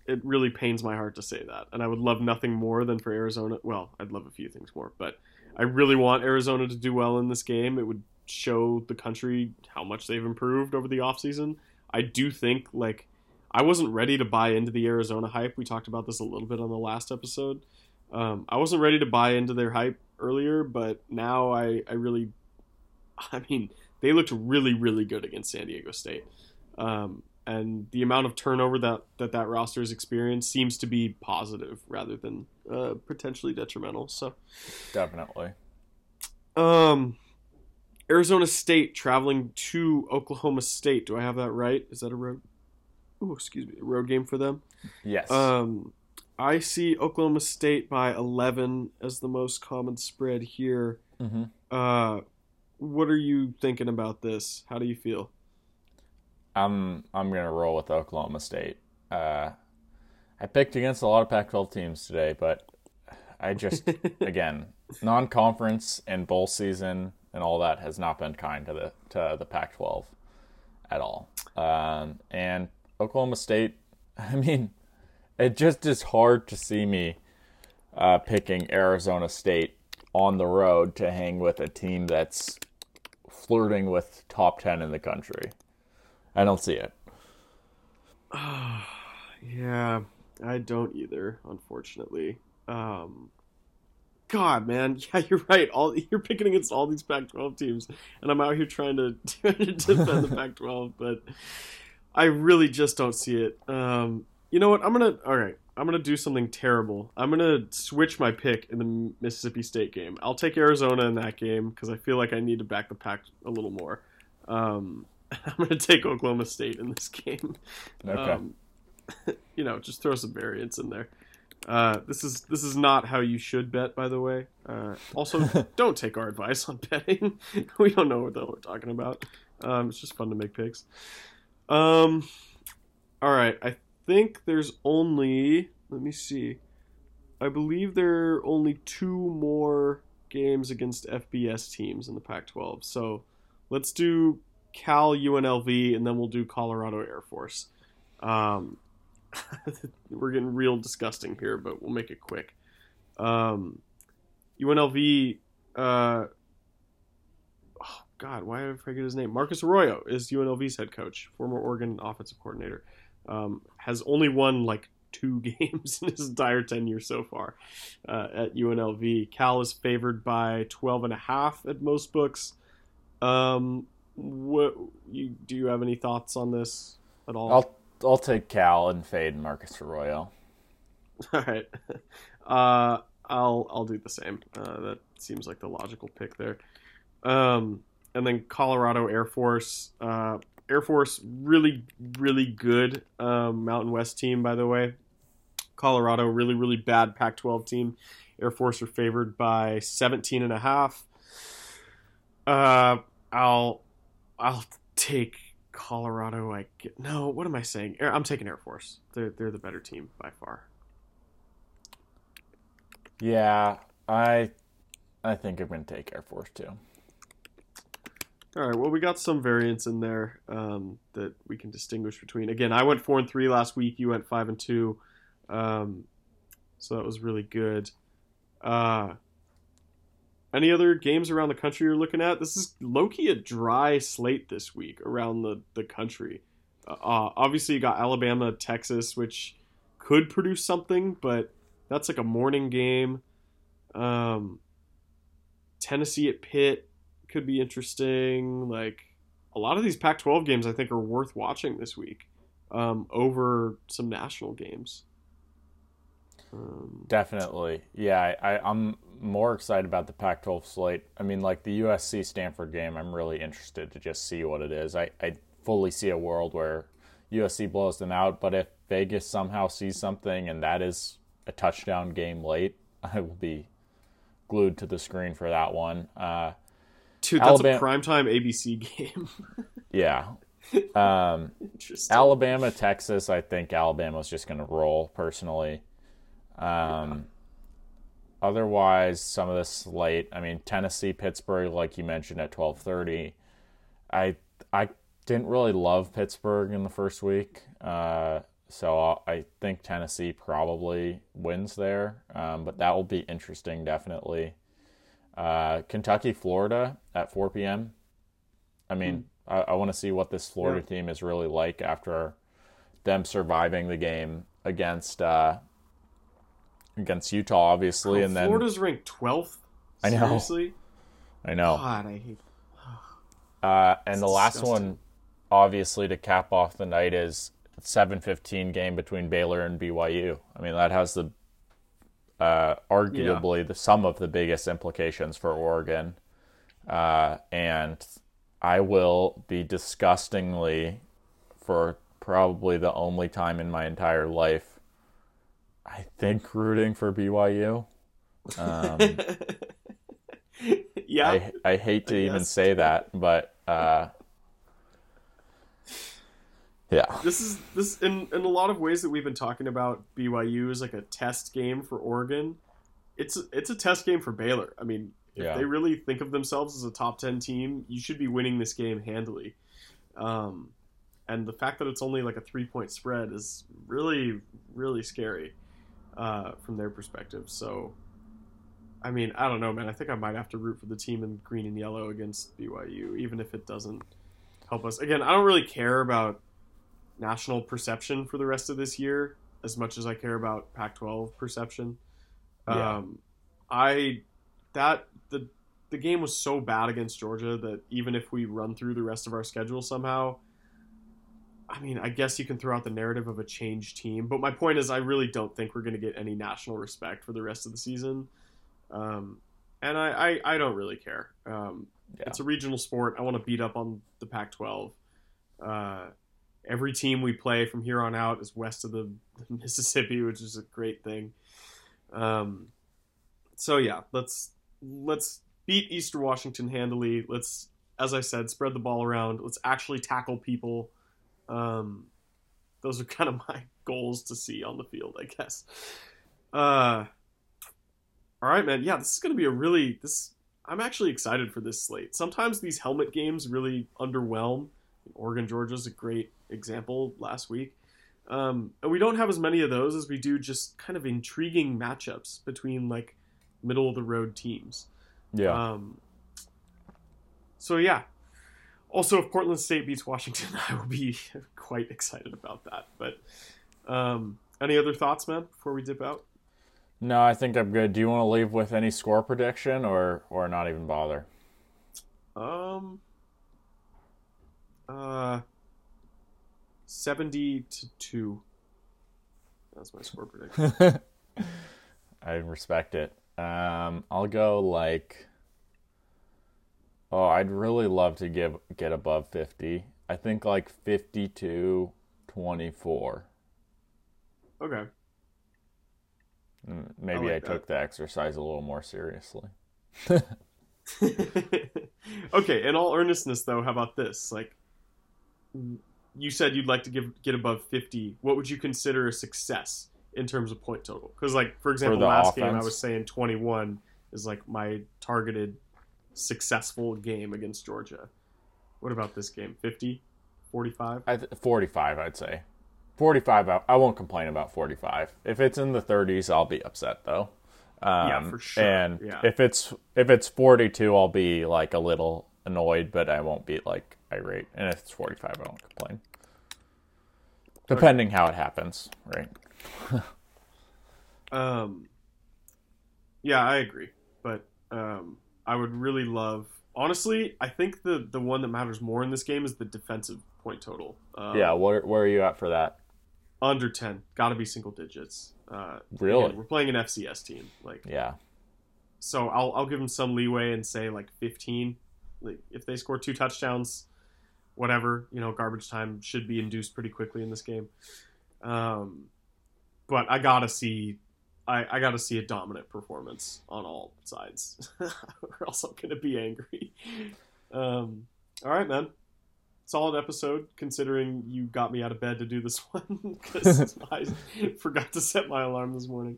it really pains my heart to say that, and I would love nothing more than for Arizona. Well, I'd love a few things more, but I really want Arizona to do well in this game. It would show the country how much they've improved over the offseason. I do think like I wasn't ready to buy into the Arizona hype. We talked about this a little bit on the last episode. Um, I wasn't ready to buy into their hype earlier, but now I, I really, <laughs> I mean, they looked really, really good against San Diego State. Um, and the amount of turnover that that, that roster has experienced seems to be positive rather than uh, potentially detrimental. So, definitely. Um, Arizona State traveling to Oklahoma State. Do I have that right? Is that a road? Oh, excuse me, a road game for them. Yes. Um, I see Oklahoma State by 11 as the most common spread here. Mm-hmm. Uh, what are you thinking about this? How do you feel? I'm I'm gonna roll with Oklahoma State. Uh, I picked against a lot of Pac-12 teams today, but I just <laughs> again non-conference and bowl season and all that has not been kind to the to the Pac-12 at all. Um, and Oklahoma State, <laughs> I mean, it just is hard to see me uh, picking Arizona State on the road to hang with a team that's flirting with top 10 in the country. I don't see it. <sighs> yeah, I don't either, unfortunately. Um, God, man, <laughs> yeah, you're right. All you're picking against all these Pac-12 teams, and I'm out here trying to, <laughs> to defend the Pac-12, but I really just don't see it. Um, you know what? I'm gonna. All right, I'm gonna do something terrible. I'm gonna switch my pick in the Mississippi State game. I'll take Arizona in that game because I feel like I need to back the pack a little more. Um, <laughs> I'm going to take Oklahoma State in this game. Okay. Um, <laughs> you know, just throw some variance in there. Uh, this is this is not how you should bet, by the way. Uh, also, <laughs> don't take our advice on betting. we don't know what the hell we're talking about. Um, it's just fun to make picks. Um, all right, I think there's only. Let me see. I believe there are only two more games against FBS teams in the Pac-12. So let's do Cal UNLV, and then we'll do Colorado Air Force. Um, <laughs> we're getting real disgusting here, but we'll make it quick. Um, UNLV, uh, oh God, why did I forget his name? Marcus Arroyo is UNLV's head coach, former Oregon offensive coordinator. Um, has only won like two <laughs> games in his entire tenure so far uh, at UNLV. Cal is favored by 12 and a half at most books. Um, what you do you have any thoughts on this at all? I'll I'll take Cal and fade Marcus Arroyo. <laughs> All right, uh, I'll I'll do the same. Uh, that seems like the logical pick there. Um, and then Colorado Air Force. Uh, Air Force really really good um, Mountain West team by the way. Colorado really really bad Pac-12 team. Air Force are favored by 17 and a half. Uh, I'll I'll take Colorado. I get no. What am I saying? I'm taking Air Force. They're they're the better team by far. Yeah, I I think I'm going to take Air Force too. All right. Well, we got some variance in there um, that we can distinguish between. Again, I went four and three last week. You went five and two, um, so that was really good. Uh, any other games around the country you're looking at? This is Loki a dry slate this week around the the country. Uh, uh, obviously, you got Alabama, Texas, which could produce something, but that's like a morning game. Um, Tennessee at Pitt could be interesting. Like a lot of these Pac-12 games, I think are worth watching this week um, over some national games. Um, Definitely. Yeah, I, I, I'm more excited about the Pac 12 slate. I mean, like the USC Stanford game, I'm really interested to just see what it is. I, I fully see a world where USC blows them out, but if Vegas somehow sees something and that is a touchdown game late, <laughs> I will be glued to the screen for that one. Uh, dude, that's Alabama- a primetime ABC game. <laughs> yeah. Um. Alabama, Texas, I think Alabama's just going to roll personally. Um, Otherwise, some of the slate. I mean, Tennessee, Pittsburgh, like you mentioned at twelve thirty. I I didn't really love Pittsburgh in the first week, uh, so I think Tennessee probably wins there. Um, but that will be interesting, definitely. Uh, Kentucky, Florida at four p.m. I mean, I, I want to see what this Florida Yeah. team is really like after them surviving the game against uh, against Utah, obviously, Oh, and then Florida's ranked twelfth. I know. Seriously? I know. God, I hate. Uh, and It's the last disgusting. one, obviously, to cap off the night is seven fifteen game between Baylor and BYU. I mean, that has the uh, arguably the some of the biggest implications for Oregon, uh, and I will be disgustingly, for probably the only time in my entire life, I think rooting for BYU. Um, <laughs> yeah. I I hate to even guess. say that, but uh, yeah, this is this in in a lot of ways that we've been talking about BYU is like a test game for Oregon. It's it's a test game for Baylor. I mean, if Yeah. they really think of themselves as a top ten team, you should be winning this game handily. Um, and the fact that it's only like a three point spread is really really scary uh, from their perspective. So, I mean, I don't know, man. I think I might have to root for the team in green and yellow against BYU, even if it doesn't help us. Again, I don't really care about national perception for the rest of this year as much as I care about Pac-12 perception. Yeah. Um, I that the the game was so bad against Georgia that even if we run through the rest of our schedule somehow, I mean, I guess you can throw out the narrative of a changed team, but my point is, I really don't think we're going to get any national respect for the rest of the season, um, and I, I I don't really care. Um, Yeah. It's a regional sport. I want to beat up on the Pac-12. Uh, every team we play from here on out is west of the, <laughs> Mississippi, which is a great thing. Um, so yeah, let's let's beat Eastern Washington handily. Let's, as I said, spread the ball around. Let's actually tackle people. Um, those are <laughs> kind of my goals to see on the field, I guess. Uh, all right, man. Yeah, this is going to be a really this. I'm actually excited for this slate. Sometimes these helmet games really underwhelm. Oregon Georgia is a great example last week. Um, and we don't have as many of those as we do just kind of intriguing matchups between like middle of the road teams. yeah. Um, so yeah. Also, if Portland State beats Washington, <laughs> I will be <laughs> quite excited about that. But um, any other thoughts, man, before we dip out? no, I think I'm good. Do you want to leave with any score prediction or or not even bother? Um, uh, seventy to two. That's my score prediction. <laughs> I respect it. Um, I'll go like. Oh, I'd really love to give get above fifty. I think like 52 24. okay. Mm, Maybe I, like took the exercise a little more seriously. <laughs> <laughs> okay. In all earnestness, though, how about this? Like, you said you'd like to give get above fifty. What would you consider a success in terms of point total? Because, like, for example, the last game I was saying twenty one is like my targeted successful game against Georgia. What about this game? 50? 45? I th- 45, I'd say. 45, I, I won't complain about 45. If it's in the 30s, I'll be upset though. Um, Yeah, for sure. And Yeah. if it's if it's 42, I'll be like a little annoyed, but I won't be like irate. And if it's 45, I won't complain. Depending how it happens, right? <laughs> Um, yeah, I agree. But um, I would really love. Honestly, I think the the one that matters more in this game is the defensive point total. Um, yeah. Where where are you at for that? under ten. Got to be single digits. Uh, Really? again, we're playing an FCS team, like Yeah. so. I'll I'll give them some leeway and say like fifteen. Like if they score two touchdowns, whatever you know, garbage time should be induced pretty quickly in this game. Um, but I gotta see. I, I got to see a dominant performance on all sides, or else I'm gonna be angry. Um, all right, man. Solid episode, considering you got me out of bed to do this <laughs> one because <laughs> I forgot to set my alarm this morning.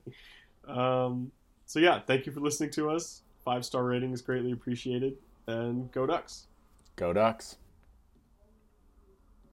Um, so yeah, thank you for listening to us. Five star rating is greatly appreciated, and go Ducks. Go Ducks.